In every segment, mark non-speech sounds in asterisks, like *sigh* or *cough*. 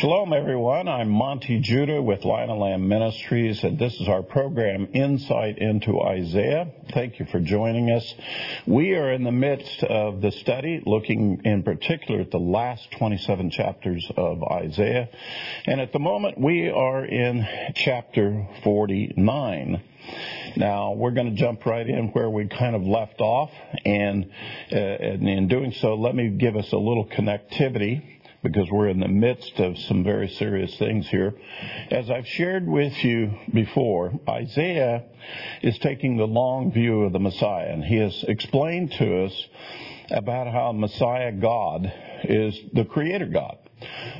Shalom, everyone. I'm Monte Judah with Lion and Lamb Ministries, and this is our program, Insight into Isaiah. Thank you for joining us. We are in the midst of the study, looking in particular at the last 27 chapters of Isaiah. And at the moment, we are in chapter 49. Now, we're going to jump right in where we kind of left off, and, uh, and in doing so, let me give us a little connectivity because we're in the midst of some very serious things here. As I've shared with you before, Isaiah is taking the long view of the Messiah, and he has explained to us about how Messiah God is the Creator God,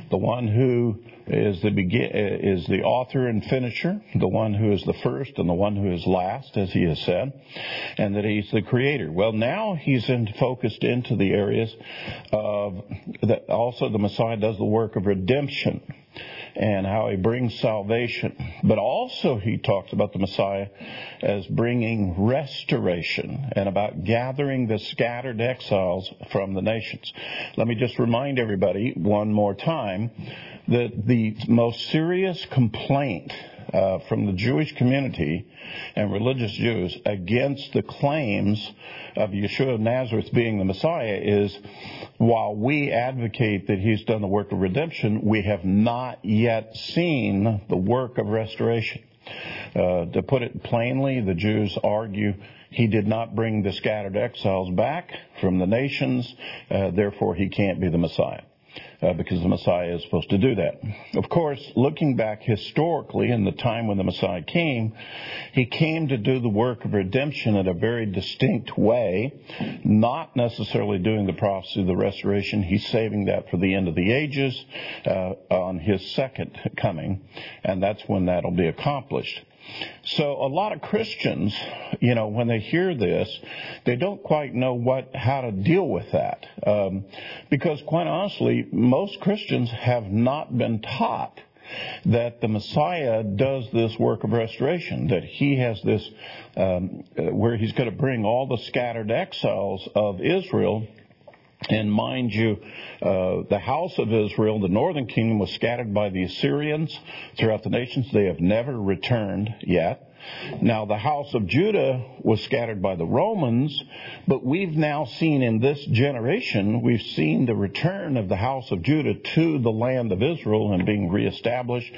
the one who is the begin, is the author and finisher, the one who is the first and the one who is last, as he has said, and that he's the creator. Well, now he's in, focused into the areas of that also the Messiah does the work of redemption and how he brings salvation. But also he talks about the Messiah as bringing restoration and about gathering the scattered exiles from the nations. Let me just remind everybody one more time that the most serious complaint uh, from the Jewish community and religious Jews against the claims of Yeshua of Nazareth being the Messiah is while we advocate that he's done the work of redemption, we have not yet seen the work of restoration. Uh, to put it plainly, the Jews argue he did not bring the scattered exiles back from the nations, uh, therefore he can't be the Messiah uh, because the Messiah is supposed to do that. Of course, looking back historically in the time when the Messiah came, he came to do the work of redemption in a very distinct way, not necessarily doing the prophecy of the restoration. He's saving that for the end of the ages uh, on his second coming, and that's when that'll be accomplished. So a lot of Christians, you know, when they hear this, they don't quite know what how to deal with that, um, because quite honestly, most Christians have not been taught that the Messiah does this work of restoration, that he has this, um, where he's going to bring all the scattered exiles of Israel and mind you, uh, the house of Israel, the northern kingdom, was scattered by the Assyrians throughout the nations. They have never returned yet. Now, the house of Judah was scattered by the Romans, but we've now seen in this generation, we've seen the return of the house of Judah to the land of Israel and being reestablished,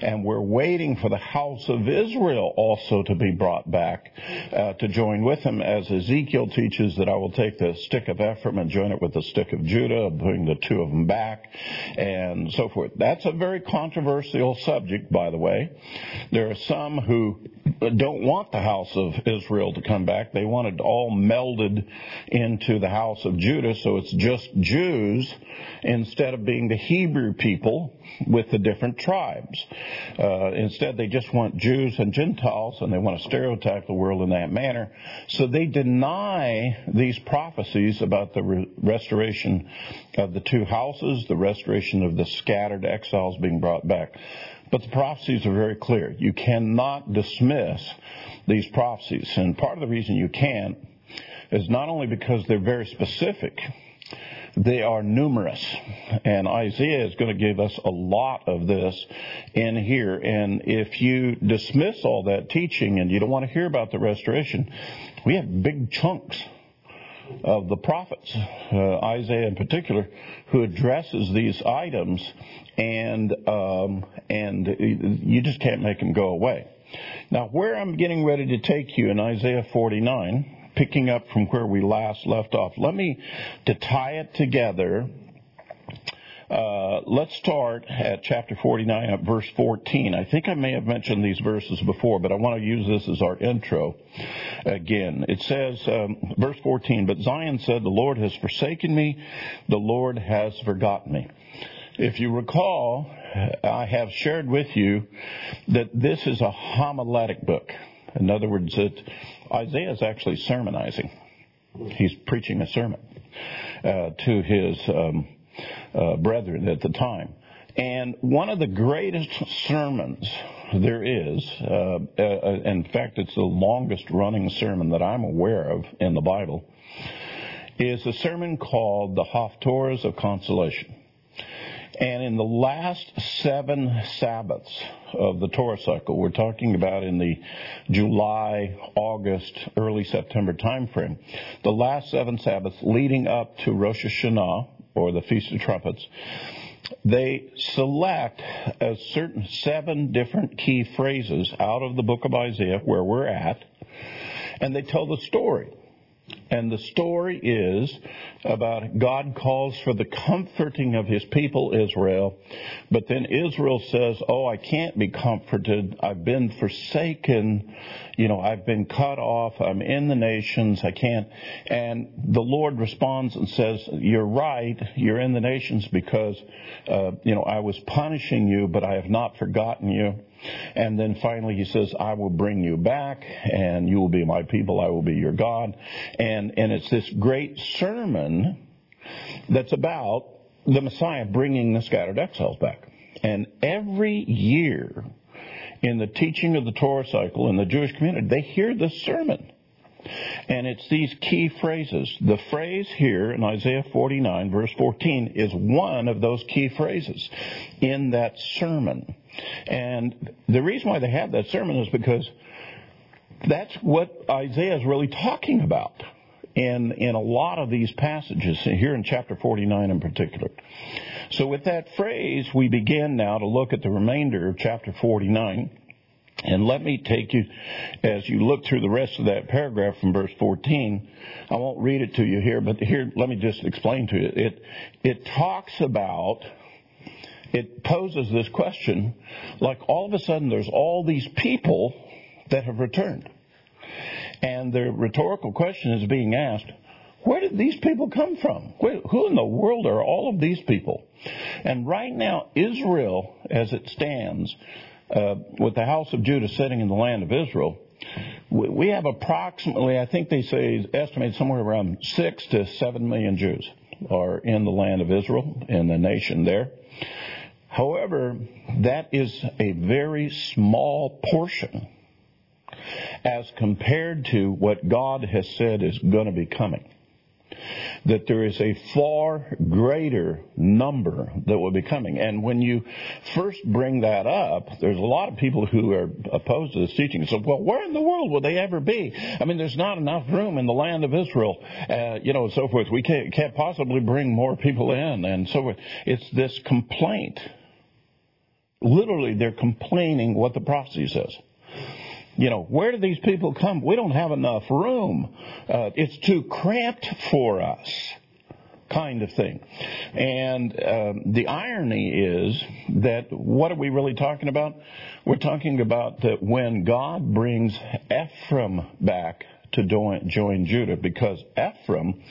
and we're waiting for the house of Israel also to be brought back uh, to join with him, as Ezekiel teaches that I will take the stick of Ephraim and join it with the stick of Judah, bring the two of them back, and so forth. That's a very controversial subject, by the way. There are some who don't want the house of Israel to come back. They want it all melded into the house of Judah, so it's just Jews instead of being the Hebrew people with the different tribes. Uh, instead, they just want Jews and Gentiles, and they want to stereotype the world in that manner. So they deny these prophecies about the re- restoration of the two houses, the restoration of the scattered exiles being brought back. But the prophecies are very clear. You cannot dismiss these prophecies. And part of the reason you can't is not only because they're very specific, they are numerous. And Isaiah is going to give us a lot of this in here. And if you dismiss all that teaching and you don't want to hear about the restoration, we have big chunks of the prophets, uh, Isaiah in particular, who addresses these items, and um, and you just can't make them go away. Now, where I'm getting ready to take you in Isaiah 49, picking up from where we last left off, let me to tie it together uh, let's start at chapter 49 at verse 14. I think I may have mentioned these verses before, but I want to use this as our intro again. It says, um, verse 14, But Zion said, The Lord has forsaken me, the Lord has forgotten me. If you recall, I have shared with you that this is a homiletic book. In other words, that Isaiah is actually sermonizing. He's preaching a sermon uh, to his um, uh, brethren at the time. And one of the greatest sermons there is, uh, uh, in fact, it's the longest running sermon that I'm aware of in the Bible, is a sermon called the Haftorahs of Consolation. And in the last seven Sabbaths of the Torah cycle, we're talking about in the July, August, early September timeframe, the last seven Sabbaths leading up to Rosh Hashanah, or the Feast of Trumpets, they select a certain seven different key phrases out of the book of Isaiah where we're at, and they tell the story. And the story is about God calls for the comforting of his people Israel, but then Israel says, Oh, I can't be comforted. I've been forsaken. You know, I've been cut off. I'm in the nations. I can't. And the Lord responds and says, You're right. You're in the nations because, uh, you know, I was punishing you, but I have not forgotten you. And then finally he says, I will bring you back and you will be my people. I will be your God. And, and it's this great sermon that's about the Messiah bringing the scattered exiles back. And every year in the teaching of the Torah cycle in the Jewish community, they hear this sermon. And it's these key phrases. The phrase here in Isaiah 49, verse 14, is one of those key phrases in that sermon. And the reason why they have that sermon is because that's what Isaiah is really talking about in, in a lot of these passages, here in chapter 49 in particular. So with that phrase, we begin now to look at the remainder of chapter 49. And let me take you, as you look through the rest of that paragraph from verse 14, I won't read it to you here, but here, let me just explain to you. It, it talks about it poses this question like all of a sudden there's all these people that have returned. And the rhetorical question is being asked where did these people come from? Who in the world are all of these people? And right now, Israel, as it stands, uh, with the house of Judah sitting in the land of Israel, we have approximately, I think they say, estimate somewhere around six to seven million Jews are in the land of Israel, in the nation there. However, that is a very small portion as compared to what God has said is going to be coming. That there is a far greater number that will be coming. And when you first bring that up, there's a lot of people who are opposed to this teaching. So, well, where in the world will they ever be? I mean, there's not enough room in the land of Israel, uh, you know, and so forth. We can't, can't possibly bring more people in, and so forth. It's this complaint Literally, they're complaining what the prophecy says. You know, where do these people come? We don't have enough room. Uh, it's too cramped for us, kind of thing. And um, the irony is that what are we really talking about? We're talking about that when God brings Ephraim back to join Judah because Ephraim,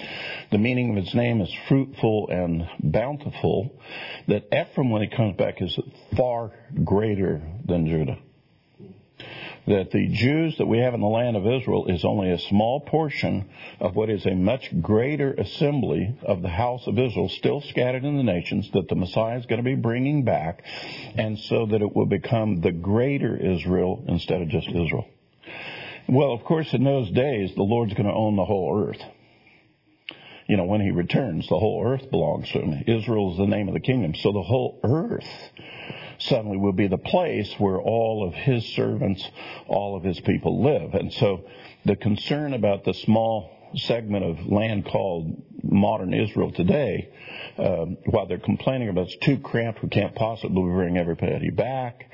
the meaning of its name is fruitful and bountiful, that Ephraim, when he comes back, is far greater than Judah. That the Jews that we have in the land of Israel is only a small portion of what is a much greater assembly of the house of Israel, still scattered in the nations, that the Messiah is going to be bringing back, and so that it will become the greater Israel instead of just Israel. Well, of course, in those days, the Lord's going to own the whole earth. You know, when he returns, the whole earth belongs to him. Israel is the name of the kingdom. So the whole earth suddenly will be the place where all of his servants, all of his people live. And so the concern about the small segment of land called modern Israel today, um, while they're complaining about it's too cramped, we can't possibly bring everybody back,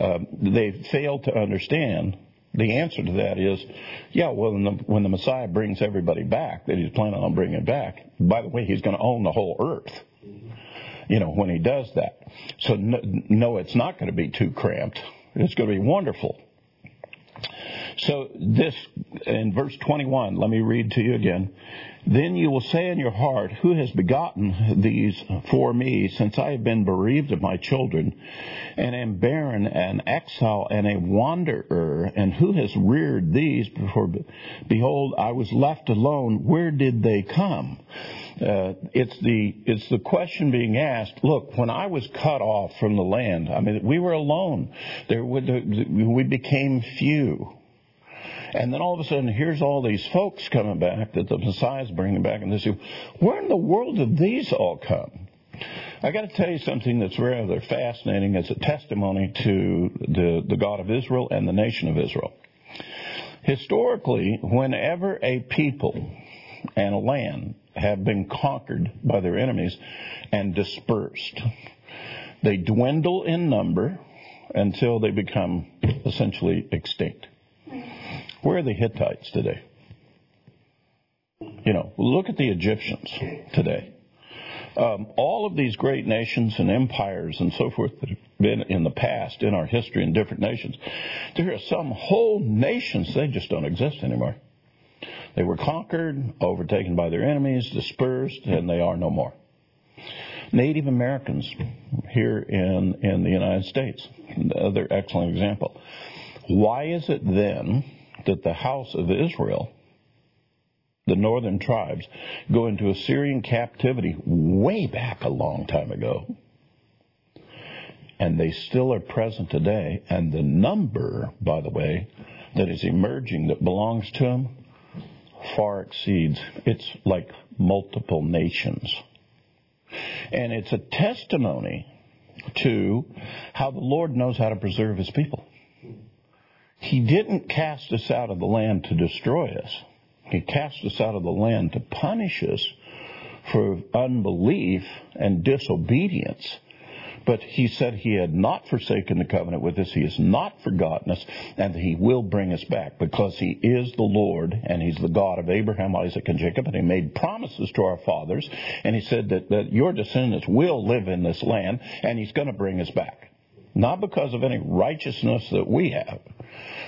um, they fail to understand the answer to that is, yeah, well, when the, when the Messiah brings everybody back that he's planning on bringing back, by the way, he's going to own the whole earth. You know, when he does that. So no, no it's not going to be too cramped. It's going to be wonderful. So this, in verse 21, let me read to you again. Then you will say in your heart, Who has begotten these for me, since I have been bereaved of my children, and am barren, an exile, and a wanderer? And who has reared these? For behold, I was left alone. Where did they come? Uh, it's the it's the question being asked. Look, when I was cut off from the land, I mean, we were alone. There, we became few. And then all of a sudden, here's all these folks coming back that the Messiah's bringing back, and they say, where in the world did these all come? I got to tell you something that's rather fascinating as a testimony to the, the God of Israel and the nation of Israel. Historically, whenever a people and a land have been conquered by their enemies and dispersed, they dwindle in number until they become essentially extinct. Where are the Hittites today? You know, look at the Egyptians today. Um, all of these great nations and empires and so forth that have been in the past in our history in different nations, there are some whole nations, they just don't exist anymore. They were conquered, overtaken by their enemies, dispersed, and they are no more. Native Americans here in, in the United States, another excellent example. Why is it then that the house of Israel, the northern tribes, go into Assyrian captivity way back a long time ago? And they still are present today. And the number, by the way, that is emerging that belongs to them far exceeds. It's like multiple nations. And it's a testimony to how the Lord knows how to preserve his people. He didn't cast us out of the land to destroy us. He cast us out of the land to punish us for unbelief and disobedience but he said he had not forsaken the covenant with us. He has not forgotten us and he will bring us back because he is the Lord and he's the God of Abraham, Isaac, and Jacob. And he made promises to our fathers and he said that, that your descendants will live in this land and he's going to bring us back. Not because of any righteousness that we have,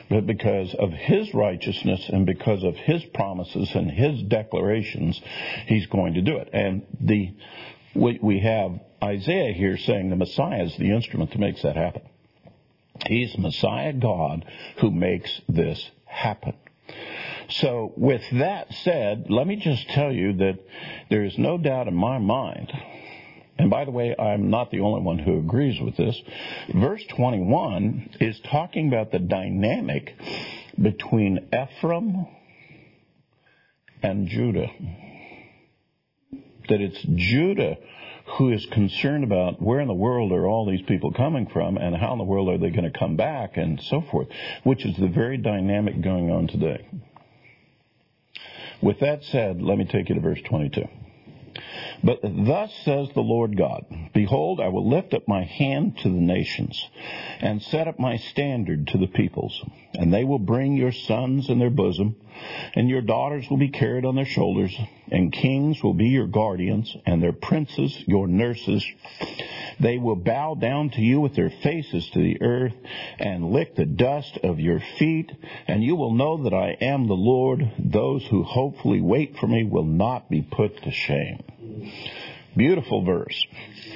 but because of his righteousness and because of his promises and his declarations, he's going to do it. And the we, we have Isaiah here saying the Messiah is the instrument that makes that happen. He's Messiah God who makes this happen. So with that said, let me just tell you that there is no doubt in my mind, and by the way, I'm not the only one who agrees with this. Verse 21 is talking about the dynamic between Ephraim and Judah. That it's Judah who is concerned about where in the world are all these people coming from and how in the world are they going to come back and so forth, which is the very dynamic going on today. With that said, let me take you to verse 22. But thus says the Lord God, Behold, I will lift up my hand to the nations, and set up my standard to the peoples, and they will bring your sons in their bosom, and your daughters will be carried on their shoulders, and kings will be your guardians, and their princes your nurses. They will bow down to you with their faces to the earth and lick the dust of your feet, and you will know that I am the Lord. Those who hopefully wait for me will not be put to shame. Beautiful verse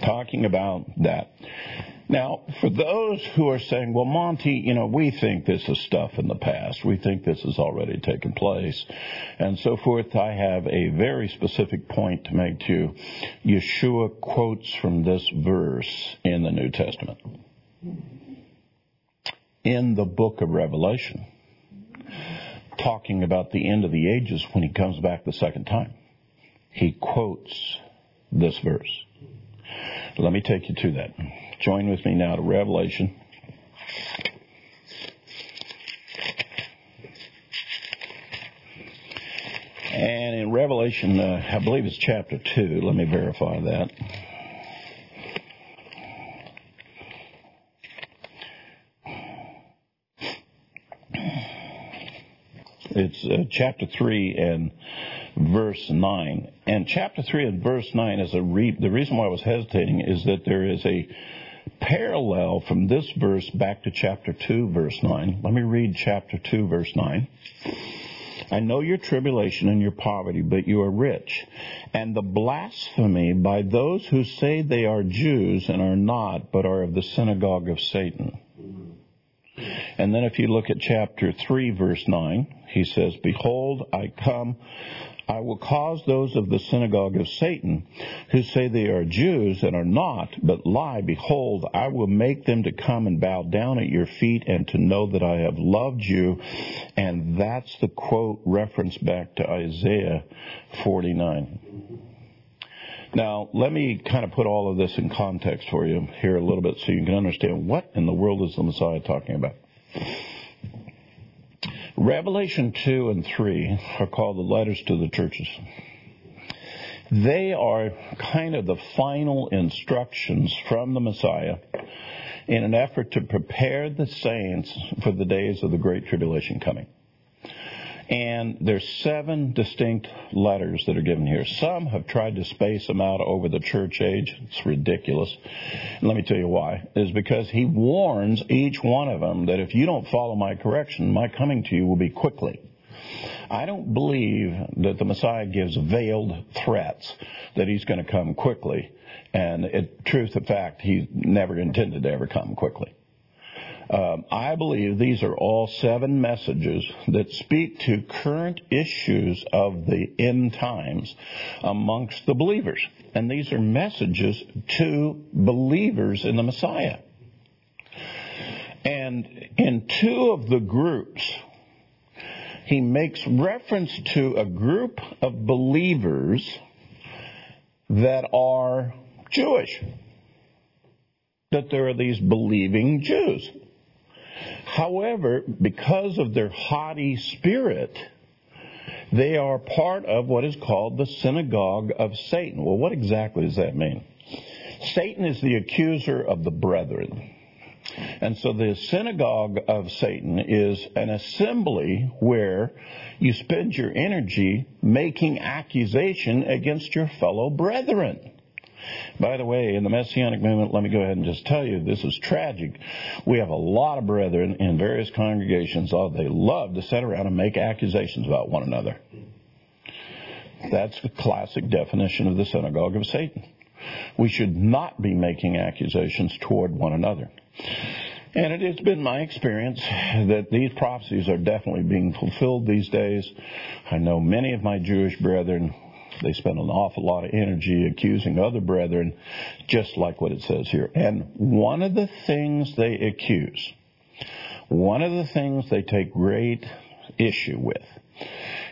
talking about that. Now, for those who are saying, well, Monte, you know, we think this is stuff in the past. We think this has already taken place and so forth. I have a very specific point to make to you. Yeshua quotes from this verse in the New Testament. In the book of Revelation, talking about the end of the ages when he comes back the second time. He quotes this verse. Let me take you to that. Join with me now to Revelation. And in Revelation, uh, I believe it's chapter 2. Let me verify that. It's uh, chapter 3 and verse 9. And chapter 3 and verse 9 is a re- the reason why I was hesitating is that there is a parallel from this verse back to chapter 2 verse 9. Let me read chapter 2 verse 9. I know your tribulation and your poverty, but you are rich. And the blasphemy by those who say they are Jews and are not, but are of the synagogue of Satan. And then if you look at chapter 3 verse 9, he says, Behold, I come I will cause those of the synagogue of Satan who say they are Jews and are not, but lie, behold, I will make them to come and bow down at your feet and to know that I have loved you. And that's the quote reference back to Isaiah 49. Now, let me kind of put all of this in context for you here a little bit so you can understand what in the world is the Messiah talking about. Revelation 2 and 3 are called the letters to the churches. They are kind of the final instructions from the Messiah in an effort to prepare the saints for the days of the Great Tribulation coming. And there's seven distinct letters that are given here. Some have tried to space them out over the church age. It's ridiculous. And let me tell you why. Is because he warns each one of them that if you don't follow my correction, my coming to you will be quickly. I don't believe that the Messiah gives veiled threats that he's going to come quickly. And it, truth of fact, he never intended to ever come quickly. Um, I believe these are all seven messages that speak to current issues of the end times amongst the believers. And these are messages to believers in the Messiah. And in two of the groups, he makes reference to a group of believers that are Jewish. That there are these believing Jews. However, because of their haughty spirit, they are part of what is called the synagogue of Satan. Well, what exactly does that mean? Satan is the accuser of the brethren. And so the synagogue of Satan is an assembly where you spend your energy making accusation against your fellow brethren. By the way, in the Messianic movement, let me go ahead and just tell you, this is tragic. We have a lot of brethren in various congregations. Oh, they love to sit around and make accusations about one another. That's the classic definition of the synagogue of Satan. We should not be making accusations toward one another. And it has been my experience that these prophecies are definitely being fulfilled these days. I know many of my Jewish brethren they spend an awful lot of energy accusing other brethren, just like what it says here. And one of the things they accuse, one of the things they take great issue with,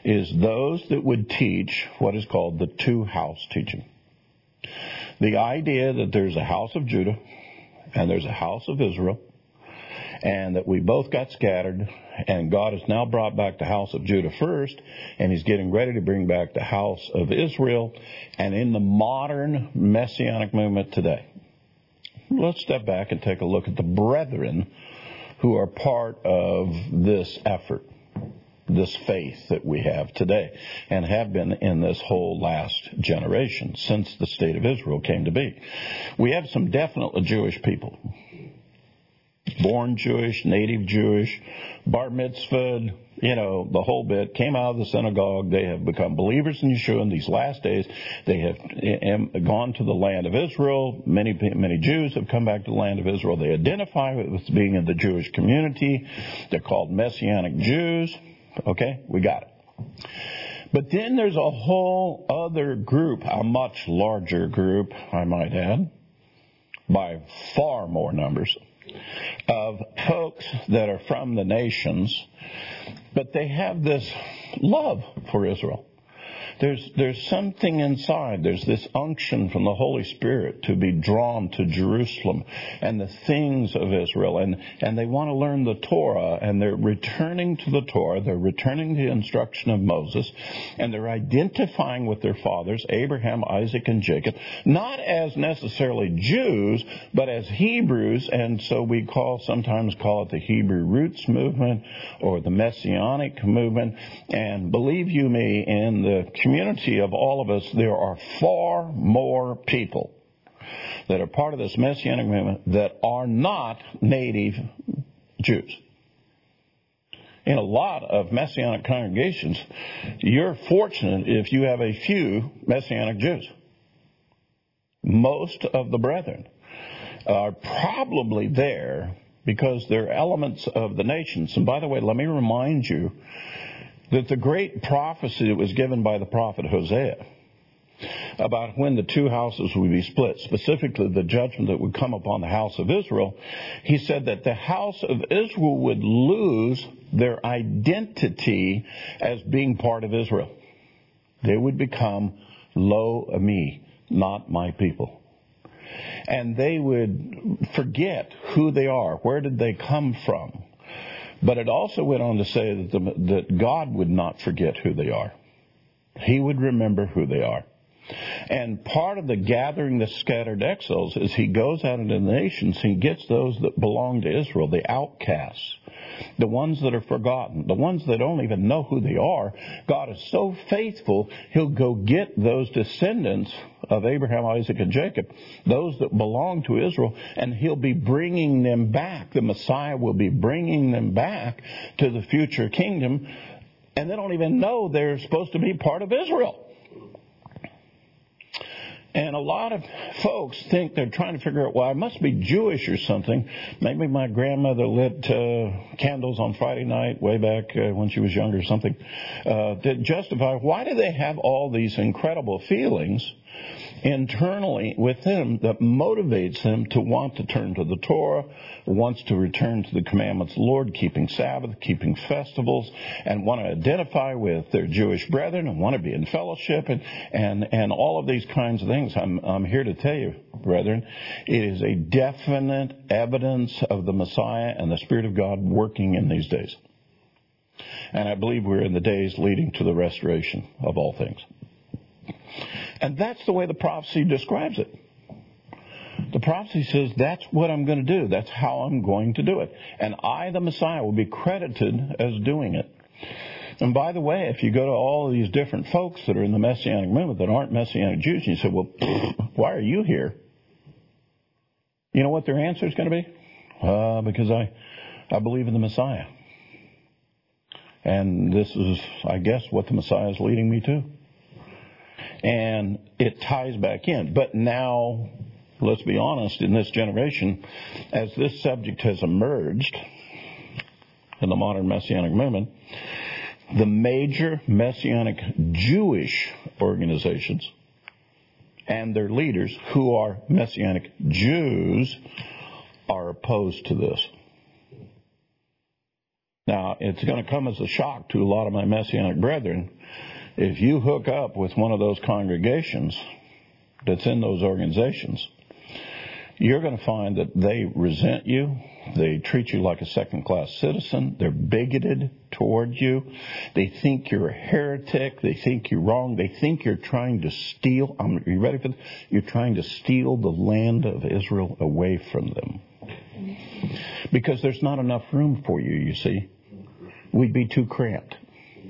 is those that would teach what is called the two house teaching. The idea that there's a house of Judah and there's a house of Israel and that we both got scattered, and God has now brought back the house of Judah first, and He's getting ready to bring back the house of Israel, and in the modern messianic movement today. Let's step back and take a look at the brethren who are part of this effort, this faith that we have today, and have been in this whole last generation since the state of Israel came to be. We have some definitely Jewish people born Jewish, native Jewish, bar mitzvah, you know, the whole bit, came out of the synagogue. They have become believers in Yeshua in these last days. They have gone to the land of Israel. Many, many Jews have come back to the land of Israel. They identify with being in the Jewish community. They're called Messianic Jews. Okay, we got it. But then there's a whole other group, a much larger group, I might add, by far more numbers, of folks that are from the nations, but they have this love for Israel. There's, there's something inside. There's this unction from the Holy Spirit to be drawn to Jerusalem and the things of Israel. And, and they want to learn the Torah and they're returning to the Torah. They're returning to the instruction of Moses and they're identifying with their fathers, Abraham, Isaac, and Jacob, not as necessarily Jews, but as Hebrews. And so we call, sometimes call it the Hebrew roots movement or the Messianic movement. And believe you me, in the community of all of us, there are far more people that are part of this Messianic movement that are not native Jews. In a lot of Messianic congregations, you're fortunate if you have a few Messianic Jews. Most of the brethren are probably there because they're elements of the nations. And by the way, let me remind you that the great prophecy that was given by the prophet Hosea about when the two houses would be split, specifically the judgment that would come upon the house of Israel, he said that the house of Israel would lose their identity as being part of Israel. They would become lo ami, not my people. And they would forget who they are. Where did they come from? But it also went on to say that, the, that God would not forget who they are. He would remember who they are. And part of the gathering the scattered exiles is he goes out into the nations, he gets those that belong to Israel, the outcasts, the ones that are forgotten, the ones that don't even know who they are. God is so faithful, he'll go get those descendants of Abraham, Isaac, and Jacob, those that belong to Israel, and he'll be bringing them back. The Messiah will be bringing them back to the future kingdom, and they don't even know they're supposed to be part of Israel. And a lot of folks think they're trying to figure out, well, I must be Jewish or something. Maybe my grandmother lit uh, candles on Friday night way back uh, when she was younger or something uh, to justify why do they have all these incredible feelings internally with them that motivates them to want to turn to the Torah, wants to return to the commandments of the Lord, keeping Sabbath, keeping festivals, and want to identify with their Jewish brethren and want to be in fellowship and, and, and all of these kinds of things. I'm, I'm here to tell you, brethren, it is a definite evidence of the Messiah and the Spirit of God working in these days. And I believe we're in the days leading to the restoration of all things. And that's the way the prophecy describes it. The prophecy says that's what I'm going to do. That's how I'm going to do it. And I, the Messiah, will be credited as doing it. And by the way, if you go to all of these different folks that are in the Messianic movement that aren't Messianic Jews, and you say, well, *clears throat* why are you here? You know what their answer is going to be? Uh, because I, I believe in the Messiah. And this is, I guess, what the Messiah is leading me to and it ties back in. But now, let's be honest, in this generation, as this subject has emerged in the modern Messianic movement, the major Messianic Jewish organizations and their leaders who are Messianic Jews are opposed to this. Now, it's going to come as a shock to a lot of my Messianic brethren if you hook up with one of those congregations that's in those organizations, you're going to find that they resent you. They treat you like a second class citizen. They're bigoted toward you. They think you're a heretic. They think you're wrong. They think you're trying to steal. Um, are you ready for this? You're trying to steal the land of Israel away from them. Because there's not enough room for you, you see. We'd be too cramped.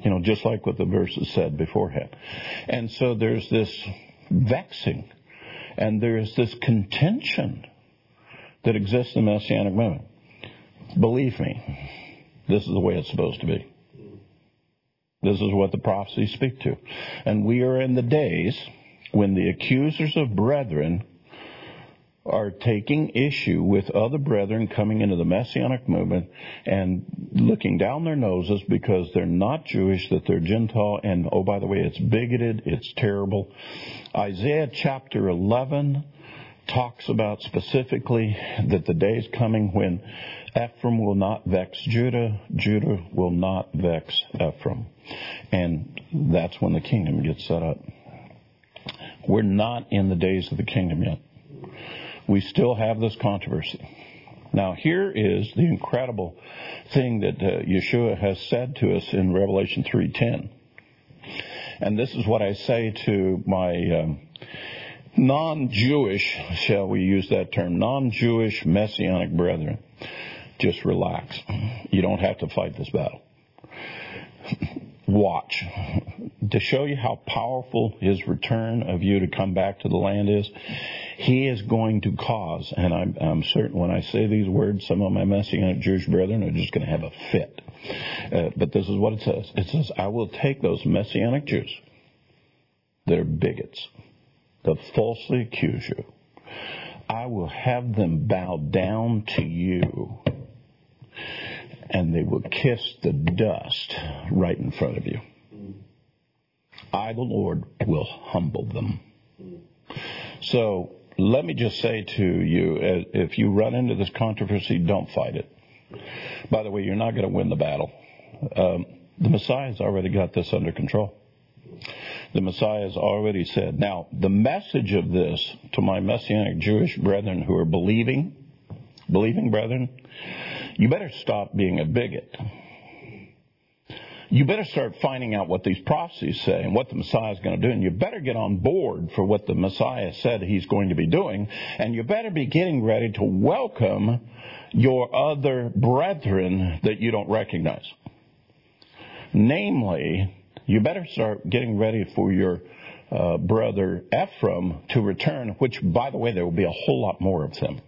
You know, just like what the verses said beforehand. And so there's this vexing and there's this contention that exists in the Messianic movement. Believe me, this is the way it's supposed to be. This is what the prophecies speak to. And we are in the days when the accusers of brethren are taking issue with other brethren coming into the Messianic movement and looking down their noses because they're not Jewish, that they're Gentile, and oh, by the way, it's bigoted, it's terrible. Isaiah chapter 11 talks about specifically that the day is coming when Ephraim will not vex Judah, Judah will not vex Ephraim. And that's when the kingdom gets set up. We're not in the days of the kingdom yet we still have this controversy. Now, here is the incredible thing that uh, Yeshua has said to us in Revelation 3:10. And this is what I say to my um, non-Jewish, shall we use that term, non-Jewish messianic brethren. Just relax. You don't have to fight this battle. Watch. To show you how powerful his return of you to come back to the land is, he is going to cause, and I'm, I'm, certain when I say these words, some of my Messianic Jewish brethren are just going to have a fit. Uh, but this is what it says. It says, I will take those Messianic Jews that are bigots, that falsely accuse you. I will have them bow down to you and they will kiss the dust right in front of you. I, the Lord, will humble them. So let me just say to you, if you run into this controversy, don't fight it. By the way, you're not going to win the battle. Um, the Messiah's already got this under control. The Messiah has already said. Now, the message of this to my Messianic Jewish brethren who are believing, believing brethren, you better stop being a bigot. You better start finding out what these prophecies say and what the Messiah is going to do. And you better get on board for what the Messiah said he's going to be doing. And you better be getting ready to welcome your other brethren that you don't recognize. Namely, you better start getting ready for your uh, brother Ephraim to return, which, by the way, there will be a whole lot more of them.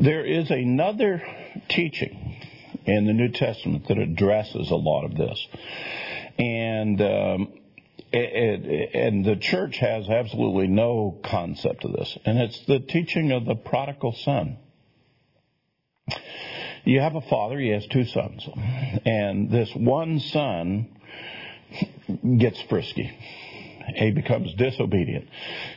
There is another teaching in the New Testament that addresses a lot of this. And um, it, it, and the church has absolutely no concept of this. And it's the teaching of the prodigal son. You have a father, he has two sons. And this one son gets frisky. He becomes disobedient.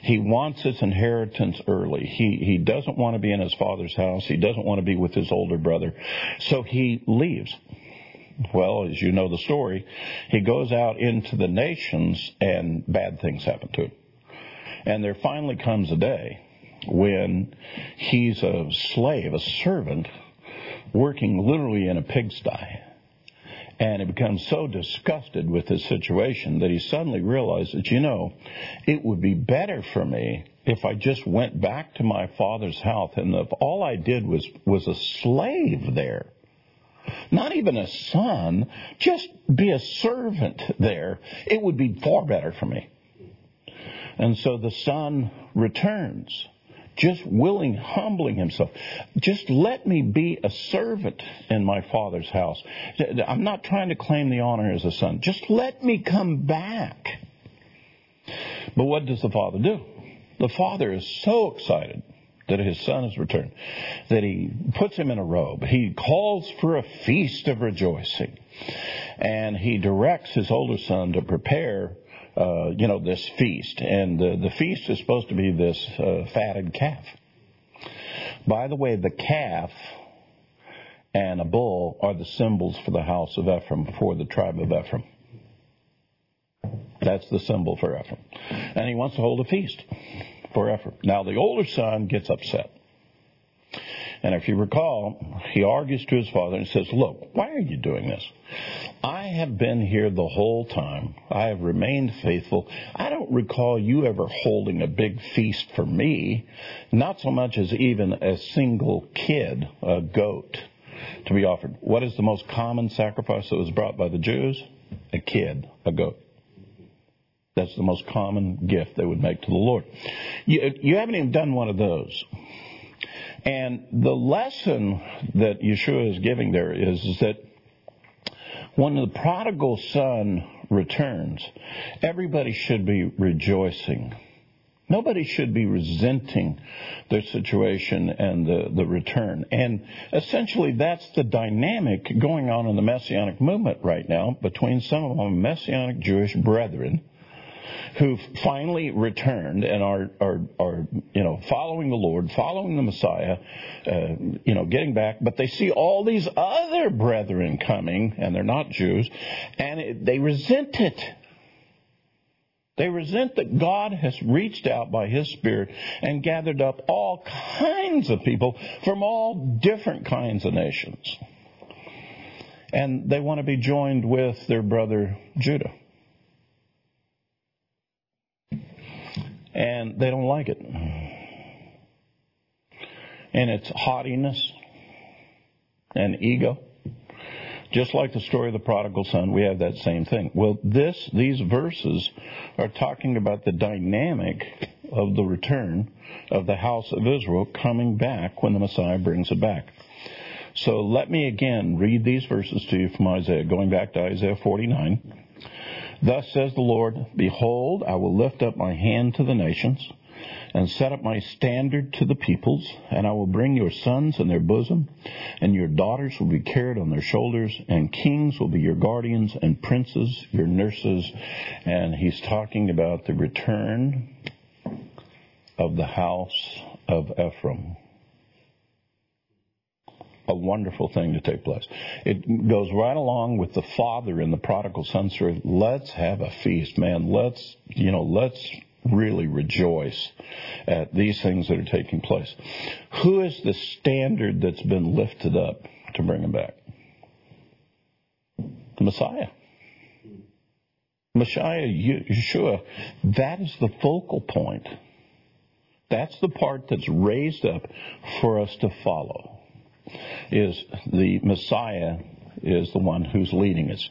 He wants his inheritance early. He, he doesn't want to be in his father's house. He doesn't want to be with his older brother. So he leaves. Well, as you know the story, he goes out into the nations and bad things happen to him. And there finally comes a day when he's a slave, a servant working literally in a pigsty. And he becomes so disgusted with his situation that he suddenly realizes, that, you know, it would be better for me if I just went back to my father's house and if all I did was, was a slave there. Not even a son, just be a servant there. It would be far better for me. And so the son returns just willing, humbling himself. Just let me be a servant in my father's house. I'm not trying to claim the honor as a son. Just let me come back. But what does the father do? The father is so excited that his son has returned that he puts him in a robe. He calls for a feast of rejoicing. And he directs his older son to prepare uh, you know, this feast. And the, the feast is supposed to be this uh, fatted calf. By the way, the calf and a bull are the symbols for the house of Ephraim, for the tribe of Ephraim. That's the symbol for Ephraim. And he wants to hold a feast for Ephraim. Now, the older son gets upset. And if you recall, he argues to his father and says, Look, why are you doing this? I have been here the whole time. I have remained faithful. I don't recall you ever holding a big feast for me, not so much as even a single kid, a goat, to be offered. What is the most common sacrifice that was brought by the Jews? A kid, a goat. That's the most common gift they would make to the Lord. You, you haven't even done one of those. And the lesson that Yeshua is giving there is, is that when the prodigal son returns, everybody should be rejoicing. Nobody should be resenting their situation and the, the return. And essentially, that's the dynamic going on in the Messianic movement right now between some of our Messianic Jewish brethren who finally returned and are, are, are, you know, following the Lord, following the Messiah, uh, you know, getting back, but they see all these other brethren coming, and they're not Jews, and it, they resent it. They resent that God has reached out by His Spirit and gathered up all kinds of people from all different kinds of nations. And they want to be joined with their brother Judah. And they don't like it. And it's haughtiness and ego. Just like the story of the prodigal son, we have that same thing. Well, this, these verses are talking about the dynamic of the return of the house of Israel coming back when the Messiah brings it back. So let me again read these verses to you from Isaiah, going back to Isaiah 49. Thus says the Lord, Behold, I will lift up my hand to the nations, and set up my standard to the peoples, and I will bring your sons in their bosom, and your daughters will be carried on their shoulders, and kings will be your guardians, and princes your nurses. And he's talking about the return of the house of Ephraim. A wonderful thing to take place. It goes right along with the father in the prodigal son story. Let's have a feast, man. Let's, you know, let's really rejoice at these things that are taking place. Who is the standard that's been lifted up to bring him back? The Messiah. Messiah, Yeshua, that is the focal point. That's the part that's raised up for us to follow. Is the Messiah is the one who's leading us.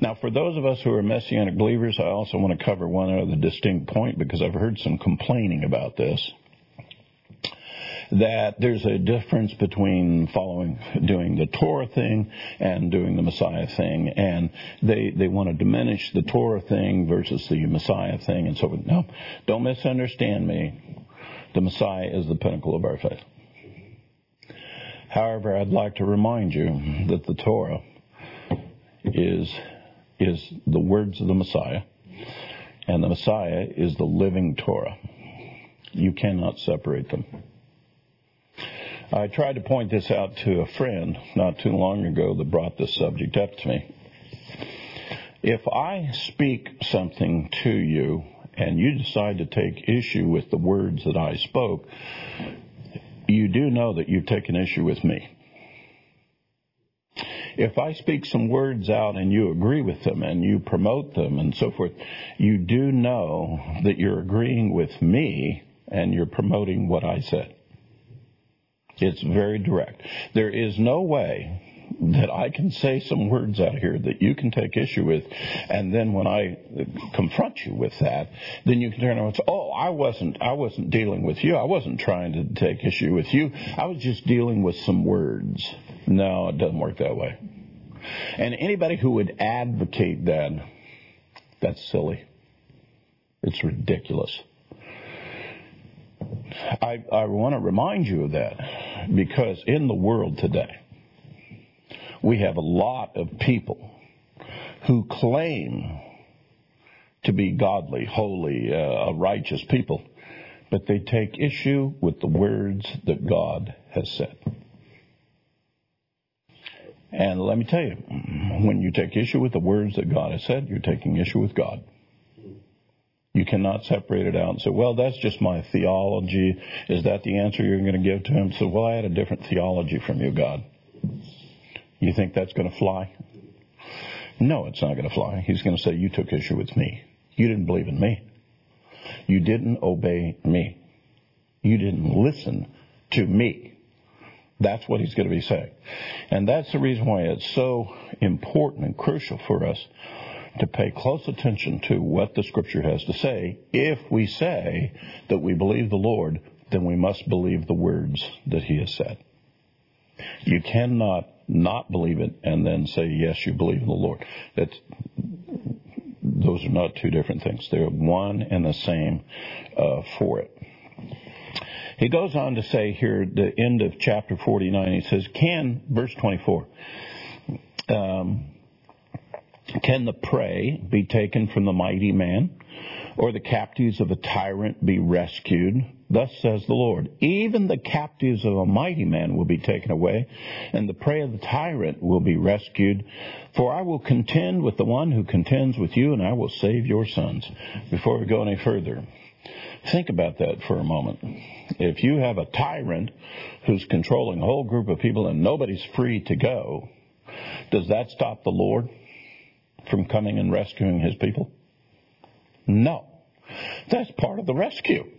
Now, for those of us who are Messianic believers, I also want to cover one other distinct point because I've heard some complaining about this that there's a difference between following, doing the Torah thing and doing the Messiah thing, and they they want to diminish the Torah thing versus the Messiah thing, and so on. No, don't misunderstand me. The Messiah is the pinnacle of our faith. However, I'd like to remind you that the Torah is is the words of the Messiah, and the Messiah is the living Torah. You cannot separate them. I tried to point this out to a friend not too long ago that brought this subject up to me. If I speak something to you and you decide to take issue with the words that I spoke, you do know that you've taken issue with me. If I speak some words out and you agree with them and you promote them and so forth, you do know that you're agreeing with me and you're promoting what I said. It's very direct. There is no way that I can say some words out here that you can take issue with, and then when I confront you with that, then you can turn around and say, "Oh, I wasn't, I wasn't dealing with you. I wasn't trying to take issue with you. I was just dealing with some words." No, it doesn't work that way. And anybody who would advocate that, that's silly. It's ridiculous. I, I want to remind you of that because in the world today, we have a lot of people who claim to be godly, holy, uh, righteous people, but they take issue with the words that God has said. And let me tell you, when you take issue with the words that God has said, you're taking issue with God. You cannot separate it out and say, well, that's just my theology. Is that the answer you're going to give to him? So, well, I had a different theology from you, God. You think that's going to fly? No, it's not going to fly. He's going to say, you took issue with me. You didn't believe in me. You didn't obey me. You didn't listen to me. That's what he's going to be saying. And that's the reason why it's so important and crucial for us to pay close attention to what the scripture has to say. If we say that we believe the Lord, then we must believe the words that he has said. You cannot not believe it and then say, yes, you believe in the Lord. That's, those are not two different things. They're one and the same uh, for it. He goes on to say here, the end of chapter 49, he says, can, verse 24, um, can the prey be taken from the mighty man, or the captives of a tyrant be rescued? Thus says the Lord, even the captives of a mighty man will be taken away, and the prey of the tyrant will be rescued. For I will contend with the one who contends with you, and I will save your sons. Before we go any further, think about that for a moment. If you have a tyrant who's controlling a whole group of people and nobody's free to go, does that stop the Lord? from coming and rescuing his people? No. That's part of the rescue.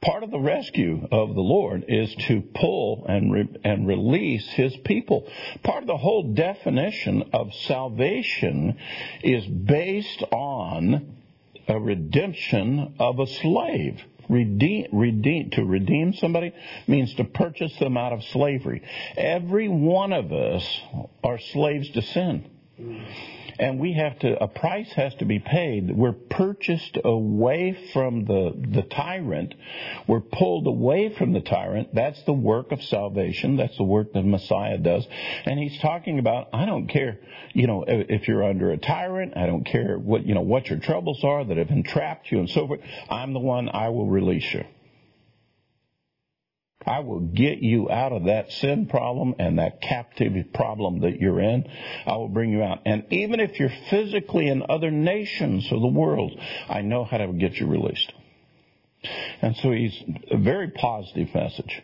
Part of the rescue of the Lord is to pull and re- and release his people. Part of the whole definition of salvation is based on a redemption of a slave. Redeem, redeem, to redeem somebody means to purchase them out of slavery. Every one of us are slaves to sin and we have to a price has to be paid. We're purchased away from the the tyrant. We're pulled away from the tyrant. That's the work of salvation. That's the work that messiah does. And he's talking about i don't care you know if you're under a tyrant i don't care what you know what your troubles are that have entrapped you and so forth. I'm the one i will release you I will get you out of that sin problem and that captivity problem that you're in. I will bring you out. And even if you're physically in other nations of the world, I know how to get you released. And so he's a very positive message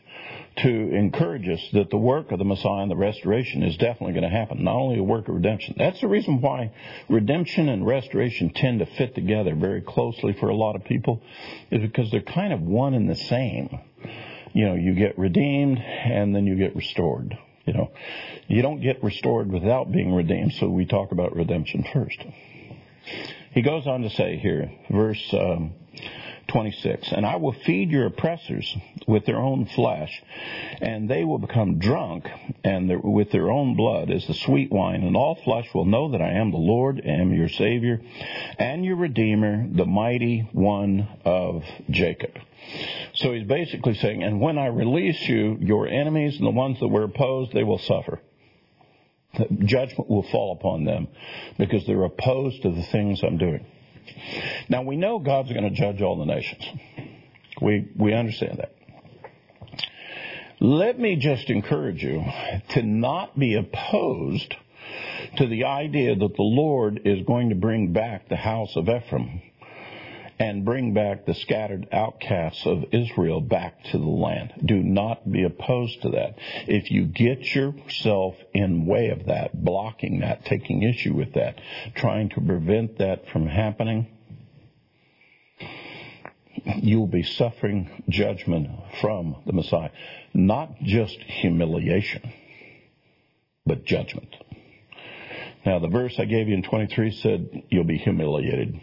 to encourage us that the work of the Messiah and the restoration is definitely going to happen. Not only a work of redemption. That's the reason why redemption and restoration tend to fit together very closely for a lot of people, is because they're kind of one and the same you know, you get redeemed and then you get restored. You know, you don't get restored without being redeemed, so we talk about redemption first. He goes on to say here, verse um, 26, and I will feed your oppressors with their own flesh, and they will become drunk and with their own blood as the sweet wine, and all flesh will know that I am the Lord, am your Savior, and your Redeemer, the mighty one of Jacob. So he's basically saying, and when I release you, your enemies and the ones that were opposed, they will suffer. Judgment will fall upon them because they're opposed to the things I'm doing. Now we know God's going to judge all the nations. We, we understand that. Let me just encourage you to not be opposed to the idea that the Lord is going to bring back the house of Ephraim and bring back the scattered outcasts of Israel back to the land. Do not be opposed to that. If you get yourself in way of that, blocking that, taking issue with that, trying to prevent that from happening, you'll be suffering judgment from the Messiah. Not just humiliation, but judgment. Now, the verse I gave you in 23 said, You'll be humiliated.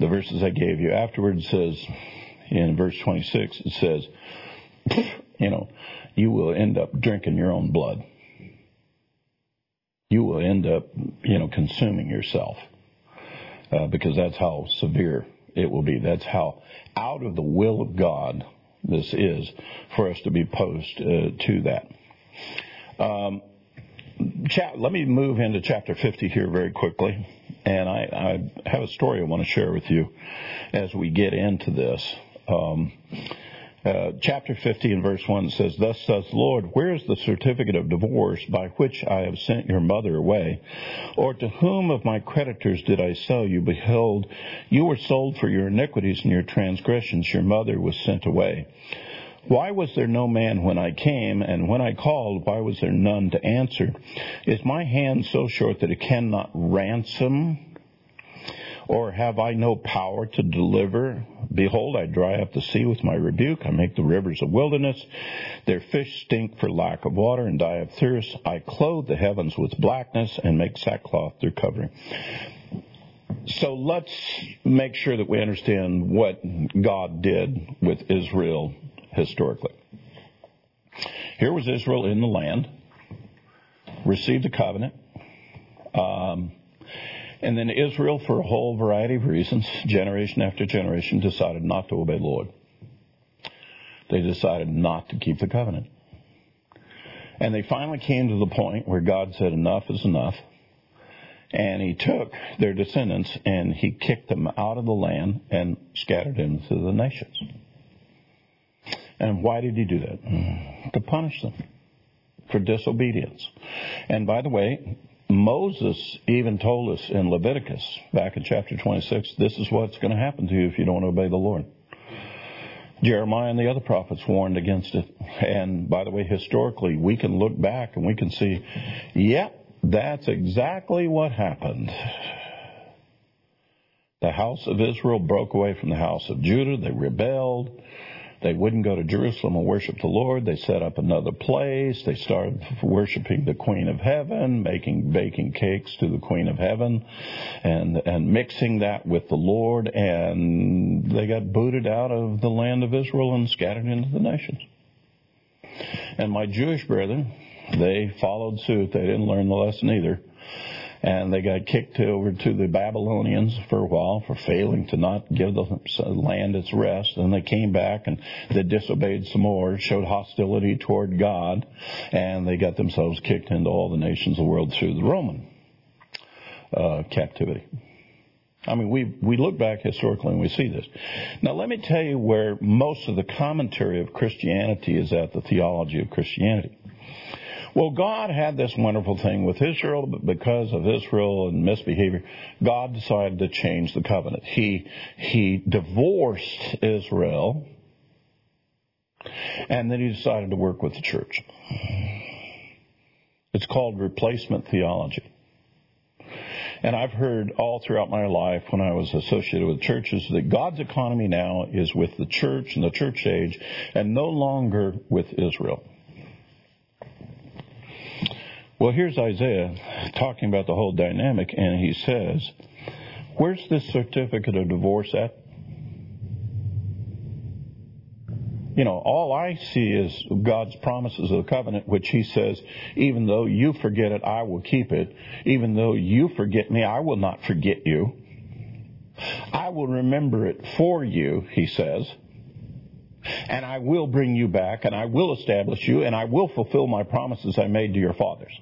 The verses I gave you afterwards says, in verse 26, it says, *sniffs* You know, you will end up drinking your own blood. You will end up, you know, consuming yourself. Uh, because that's how severe it will be. That's how out of the will of God this is for us to be posed uh, to that. Um, let me move into chapter 50 here very quickly. And I, I have a story I want to share with you as we get into this. Um, uh, chapter 50 and verse 1 says, Thus says the Lord, where is the certificate of divorce by which I have sent your mother away? Or to whom of my creditors did I sell you? Behold, you were sold for your iniquities and your transgressions. Your mother was sent away. Why was there no man when I came, and when I called, why was there none to answer? Is my hand so short that it cannot ransom? Or have I no power to deliver? Behold, I dry up the sea with my rebuke. I make the rivers a wilderness. Their fish stink for lack of water and die of thirst. I clothe the heavens with blackness and make sackcloth their covering. So let's make sure that we understand what God did with Israel historically. Here was Israel in the land, received the covenant, um, and then Israel, for a whole variety of reasons, generation after generation, decided not to obey the Lord. They decided not to keep the covenant. And they finally came to the point where God said, enough is enough. And he took their descendants and he kicked them out of the land and scattered them to the nations. And why did he do that? Mm. To punish them for disobedience. And by the way, Moses even told us in Leviticus, back in chapter 26, this is what's going to happen to you if you don't obey the Lord. Jeremiah and the other prophets warned against it. And by the way, historically, we can look back and we can see, yep, that's exactly what happened. The house of Israel broke away from the house of Judah. They rebelled. They wouldn't go to Jerusalem and worship the Lord. They set up another place. They started worshiping the Queen of Heaven, making baking cakes to the Queen of Heaven, and and mixing that with the Lord. And they got booted out of the land of Israel and scattered into the nations. And my Jewish brethren, they followed suit. They didn't learn the lesson either and they got kicked over to the Babylonians for a while for failing to not give the land its rest. And they came back and they disobeyed some more, showed hostility toward God, and they got themselves kicked into all the nations of the world through the Roman uh, captivity. I mean, we, we look back historically and we see this. Now, let me tell you where most of the commentary of Christianity is at the theology of Christianity. Well, God had this wonderful thing with Israel, but because of Israel and misbehavior, God decided to change the covenant. He, he divorced Israel, and then he decided to work with the church. It's called replacement theology. And I've heard all throughout my life when I was associated with churches that God's economy now is with the church and the church age and no longer with Israel. Well, here's Isaiah talking about the whole dynamic, and he says, Where's this certificate of divorce at? You know, all I see is God's promises of the covenant, which he says, even though you forget it, I will keep it. Even though you forget me, I will not forget you. I will remember it for you, he says. And I will bring you back, and I will establish you, and I will fulfill my promises I made to your fathers.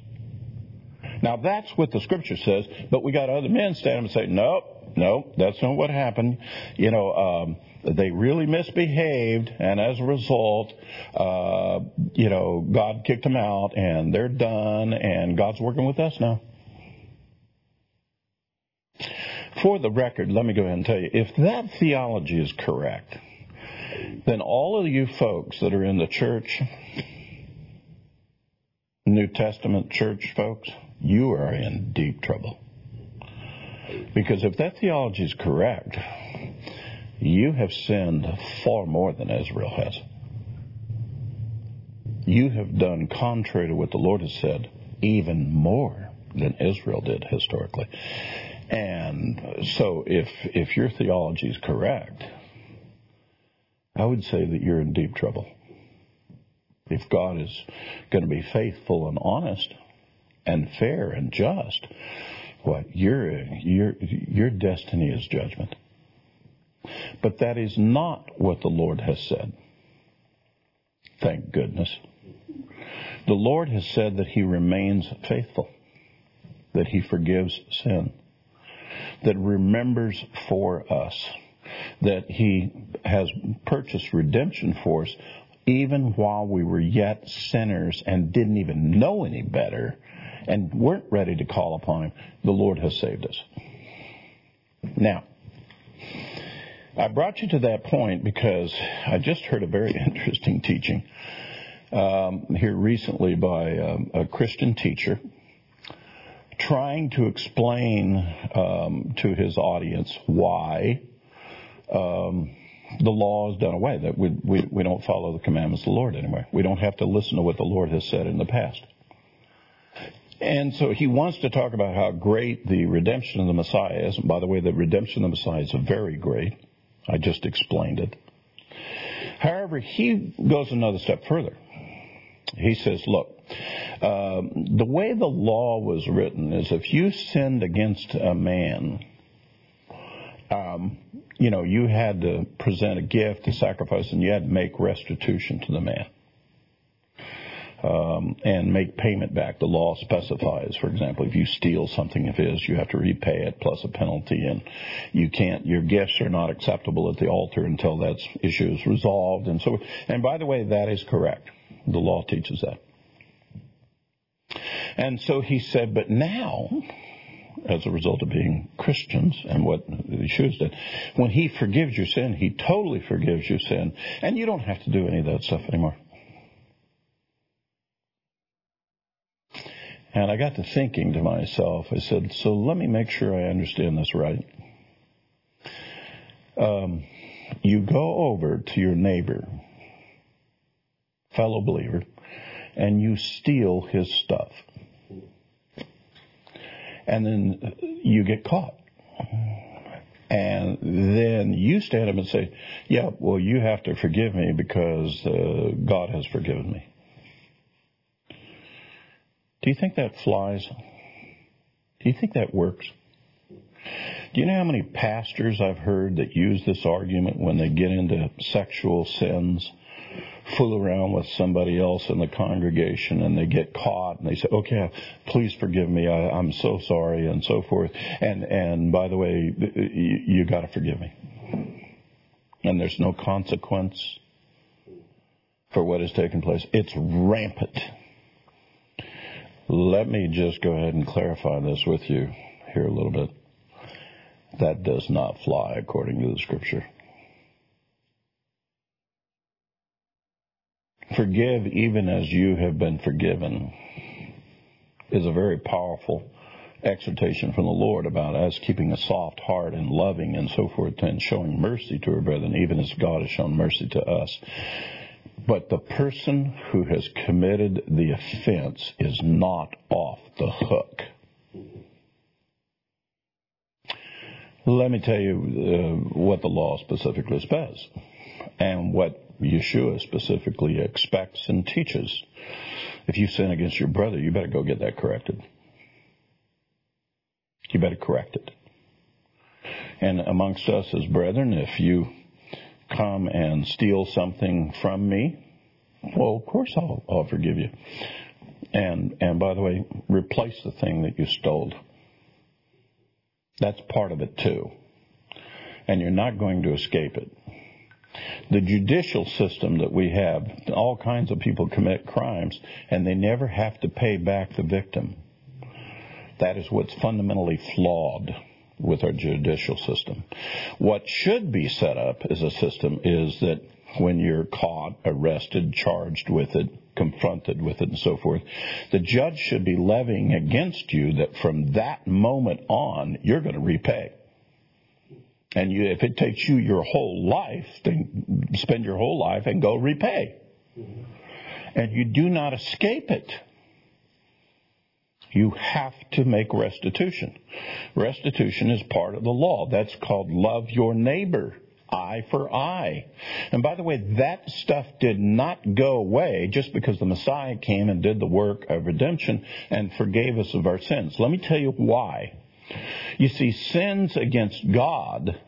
Now that's what the scripture says, but we got other men standing and say, nope, nope, that's not what happened. You know, um, they really misbehaved, and as a result, uh, you know, God kicked them out, and they're done, and God's working with us now. For the record, let me go ahead and tell you, if that theology is correct, then all of you folks that are in the church, New Testament church folks, you are in deep trouble. Because if that theology is correct, you have sinned far more than Israel has. You have done contrary to what the Lord has said, even more than Israel did historically. And so if, if your theology is correct, I would say that you're in deep trouble. If God is going to be faithful and honest and fair and just, what your your your destiny is judgment. But that is not what the Lord has said. Thank goodness. The Lord has said that He remains faithful, that He forgives sin, that remembers for us, that He has purchased redemption for us even while we were yet sinners and didn't even know any better and weren't ready to call upon Him. The Lord has saved us. Now, I brought you to that point because I just heard a very *laughs* interesting teaching um, here recently by um, a Christian teacher trying to explain um, to his audience why um, the law is done away, that we, we, we don't follow the commandments of the Lord anymore. We don't have to listen to what the Lord has said in the past. And so he wants to talk about how great the redemption of the Messiah is. And by the way, the redemption of the Messiah is very great. I just explained it. However, he goes another step further. He says, look, um, the way the law was written is if you sinned against a man, um, you know, you had to present a gift, a sacrifice, and you had to make restitution to the man. Um, and make payment back. The law specifies, for example, if you steal something of his, you have to repay it plus a penalty, and you can't. Your gifts are not acceptable at the altar until that issue is resolved. And so, and by the way, that is correct. The law teaches that. And so he said, but now as a result of being Christians and what the Yeshua did. When He forgives your sin, He totally forgives your sin, and you don't have to do any of that stuff anymore. And I got to thinking to myself, I said, so let me make sure I understand this right. Um, you go over to your neighbor, fellow believer, and you steal his stuff and then you get caught. And then you stand up and say, yeah, well, you have to forgive me because uh, God has forgiven me. Do you think that flies? Do you think that works? Do you know how many pastors I've heard that use this argument when they get into sexual sins? fool around with somebody else in the congregation and they get caught and they say, okay, please forgive me. I, I'm so sorry and so forth. And, and by the way, you, you gotta forgive me. And there's no consequence for what has taken place. It's rampant. Let me just go ahead and clarify this with you here a little bit. That does not fly according to the scripture. Forgive even as you have been forgiven is a very powerful exhortation from the Lord about us keeping a soft heart and loving and so forth and showing mercy to our brethren, even as God has shown mercy to us. But the person who has committed the offense is not off the hook. Let me tell you uh, what the law specifically says and what Yeshua specifically expects and teaches. If you sin against your brother, you better go get that corrected. You better correct it. And amongst us as brethren, if you come and steal something from me, well, of course I'll, I'll forgive you. And, and by the way, replace the thing that you stole. That's part of it too. And you're not going to escape it. The judicial system that we have, all kinds of people commit crimes and they never have to pay back the victim. That is what's fundamentally flawed with our judicial system. What should be set up as a system is that when you're caught, arrested, charged with it, confronted with it, and so forth, the judge should be levying against you that from that moment on, you're going to repay. And you, if it takes you your whole life, then spend your whole life and go repay. Mm-hmm. And you do not escape it. You have to make restitution. Restitution is part of the law. That's called love your neighbor. Eye for eye. And by the way, that stuff did not go away just because the Messiah came and did the work of redemption and forgave us of our sins. Let me tell you why. You see, sins against God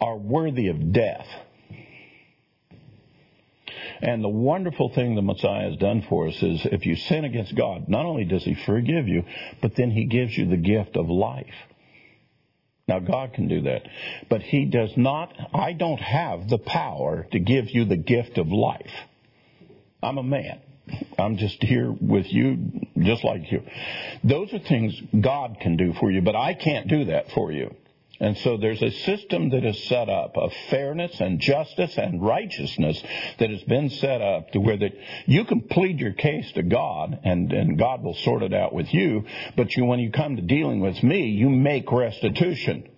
are worthy of death. And the wonderful thing the Messiah has done for us is if you sin against God, not only does He forgive you, but then He gives you the gift of life. Now God can do that. But He does not, I don't have the power to give you the gift of life. I'm a man. I'm just here with you, just like you. Those are things God can do for you, but I can't do that for you. And so there's a system that is set up of fairness and justice and righteousness that has been set up to where that you can plead your case to God and, and God will sort it out with you. But you, when you come to dealing with me, you make restitution.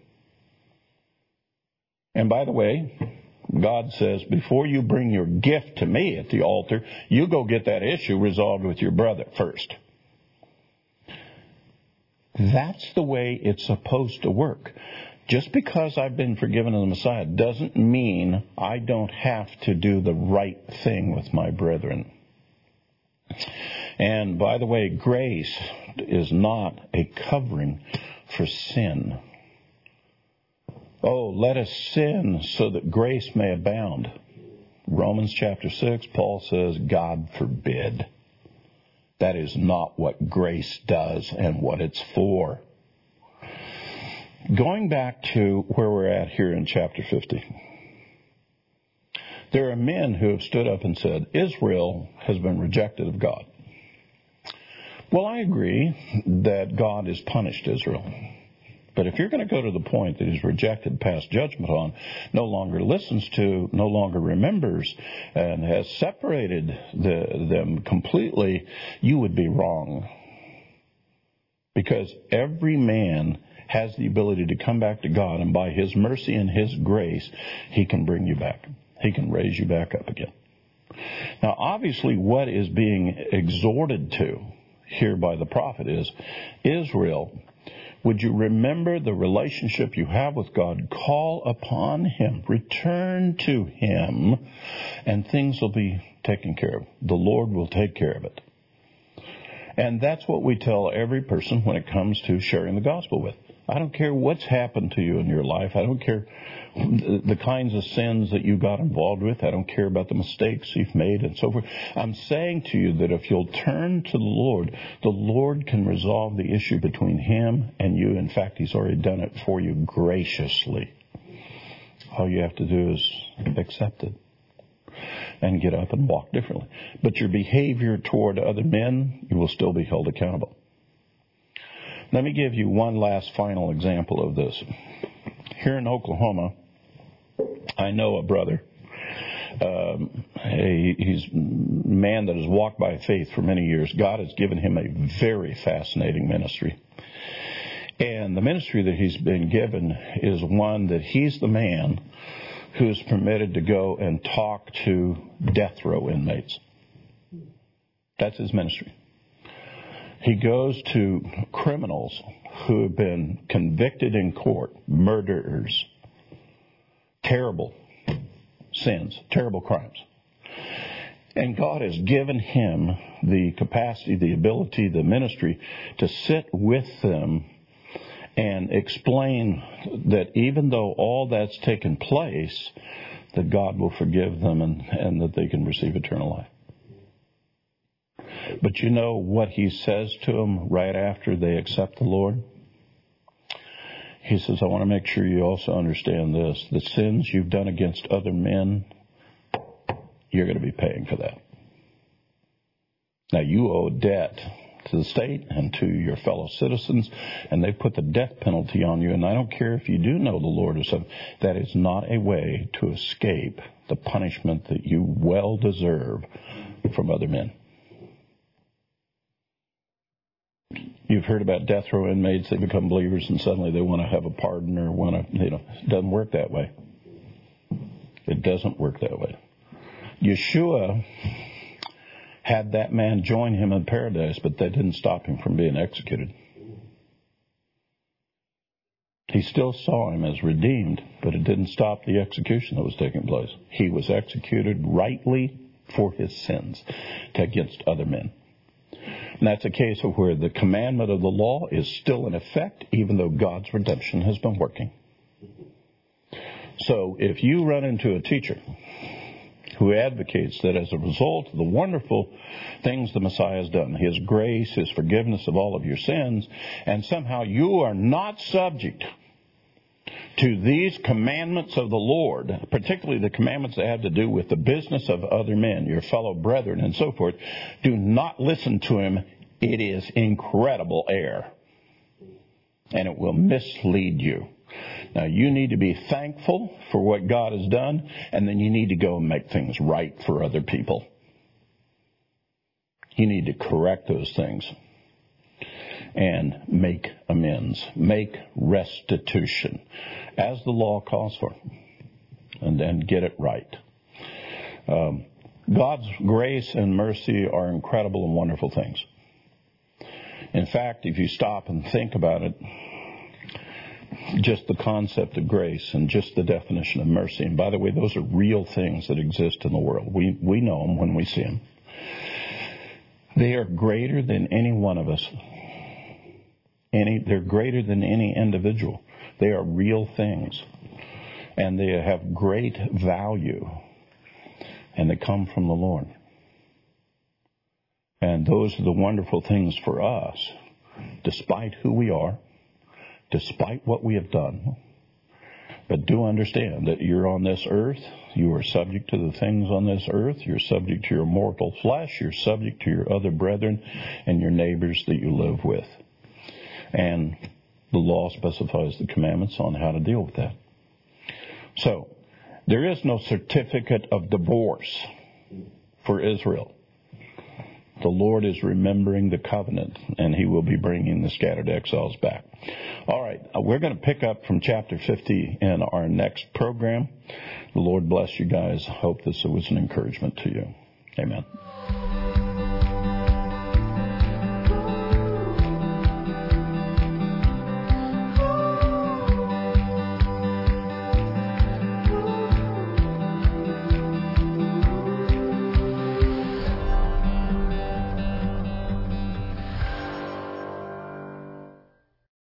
And by the way, God says, before you bring your gift to me at the altar, you go get that issue resolved with your brother first. That's the way it's supposed to work. Just because I've been forgiven in the Messiah doesn't mean I don't have to do the right thing with my brethren. And by the way, grace is not a covering for sin. Oh, let us sin so that grace may abound. Romans chapter 6, Paul says, God forbid. That is not what grace does and what it's for. Going back to where we're at here in chapter 50, there are men who have stood up and said, Israel has been rejected of God. Well, I agree that God has punished Israel. But if you're going to go to the point that he's rejected passed judgment on, no longer listens to, no longer remembers, and has separated the, them completely, you would be wrong. Because every man has the ability to come back to God, and by His mercy and His grace, He can bring you back. He can raise you back up again. Now, obviously, what is being exhorted to here by the prophet is Israel, would you remember the relationship you have with God? Call upon Him, return to Him, and things will be taken care of. The Lord will take care of it. And that's what we tell every person when it comes to sharing the gospel with. I don't care what's happened to you in your life. I don't care the kinds of sins that you got involved with. I don't care about the mistakes you've made and so forth. I'm saying to you that if you'll turn to the Lord, the Lord can resolve the issue between Him and you. In fact, He's already done it for you graciously. All you have to do is accept it and get up and walk differently. But your behavior toward other men, you will still be held accountable. Let me give you one last final example of this. Here in Oklahoma, I know a brother. Um, a, he's a man that has walked by faith for many years. God has given him a very fascinating ministry. And the ministry that he's been given is one that he's the man who's permitted to go and talk to death row inmates. That's his ministry. He goes to criminals who have been convicted in court, murderers, terrible sins, terrible crimes. And God has given him the capacity, the ability, the ministry to sit with them and explain that even though all that's taken place, that God will forgive them and, and that they can receive eternal life. But you know what he says to them right after they accept the Lord? He says, I want to make sure you also understand this. The sins you've done against other men, you're going to be paying for that. Now you owe debt to the state and to your fellow citizens, and they put the death penalty on you. And I don't care if you do know the Lord or something, that is not a way to escape the punishment that you well deserve from other men. You've heard about death row inmates, they become believers and suddenly they want to have a pardon or want to, you know, it doesn't work that way. It doesn't work that way. Yeshua had that man join him in paradise, but that didn't stop him from being executed. He still saw him as redeemed, but it didn't stop the execution that was taking place. He was executed rightly for his sins against other men. And that's a case of where the commandment of the law is still in effect, even though God's redemption has been working. So if you run into a teacher who advocates that as a result of the wonderful things the Messiah has done, His grace, His forgiveness of all of your sins, and somehow you are not subject to these commandments of the Lord, particularly the commandments that have to do with the business of other men, your fellow brethren, and so forth, do not listen to him. It is incredible error. And it will mislead you. Now, you need to be thankful for what God has done, and then you need to go and make things right for other people. You need to correct those things and make amends, make restitution, as the law calls for, and then get it right. Um, God's grace and mercy are incredible and wonderful things. In fact, if you stop and think about it, just the concept of grace and just the definition of mercy. And by the way, those are real things that exist in the world. We, we know them when we see them. They are greater than any one of us any, they're greater than any individual. They are real things. And they have great value. And they come from the Lord. And those are the wonderful things for us, despite who we are, despite what we have done. But do understand that you're on this earth. You are subject to the things on this earth. You're subject to your mortal flesh. You're subject to your other brethren and your neighbors that you live with. And the law specifies the commandments on how to deal with that. So, there is no certificate of divorce for Israel. The Lord is remembering the covenant, and He will be bringing the scattered exiles back. All right, uh, we're going to pick up from chapter 50 in our next program. The Lord bless you guys. Hope this was an encouragement to you. Amen.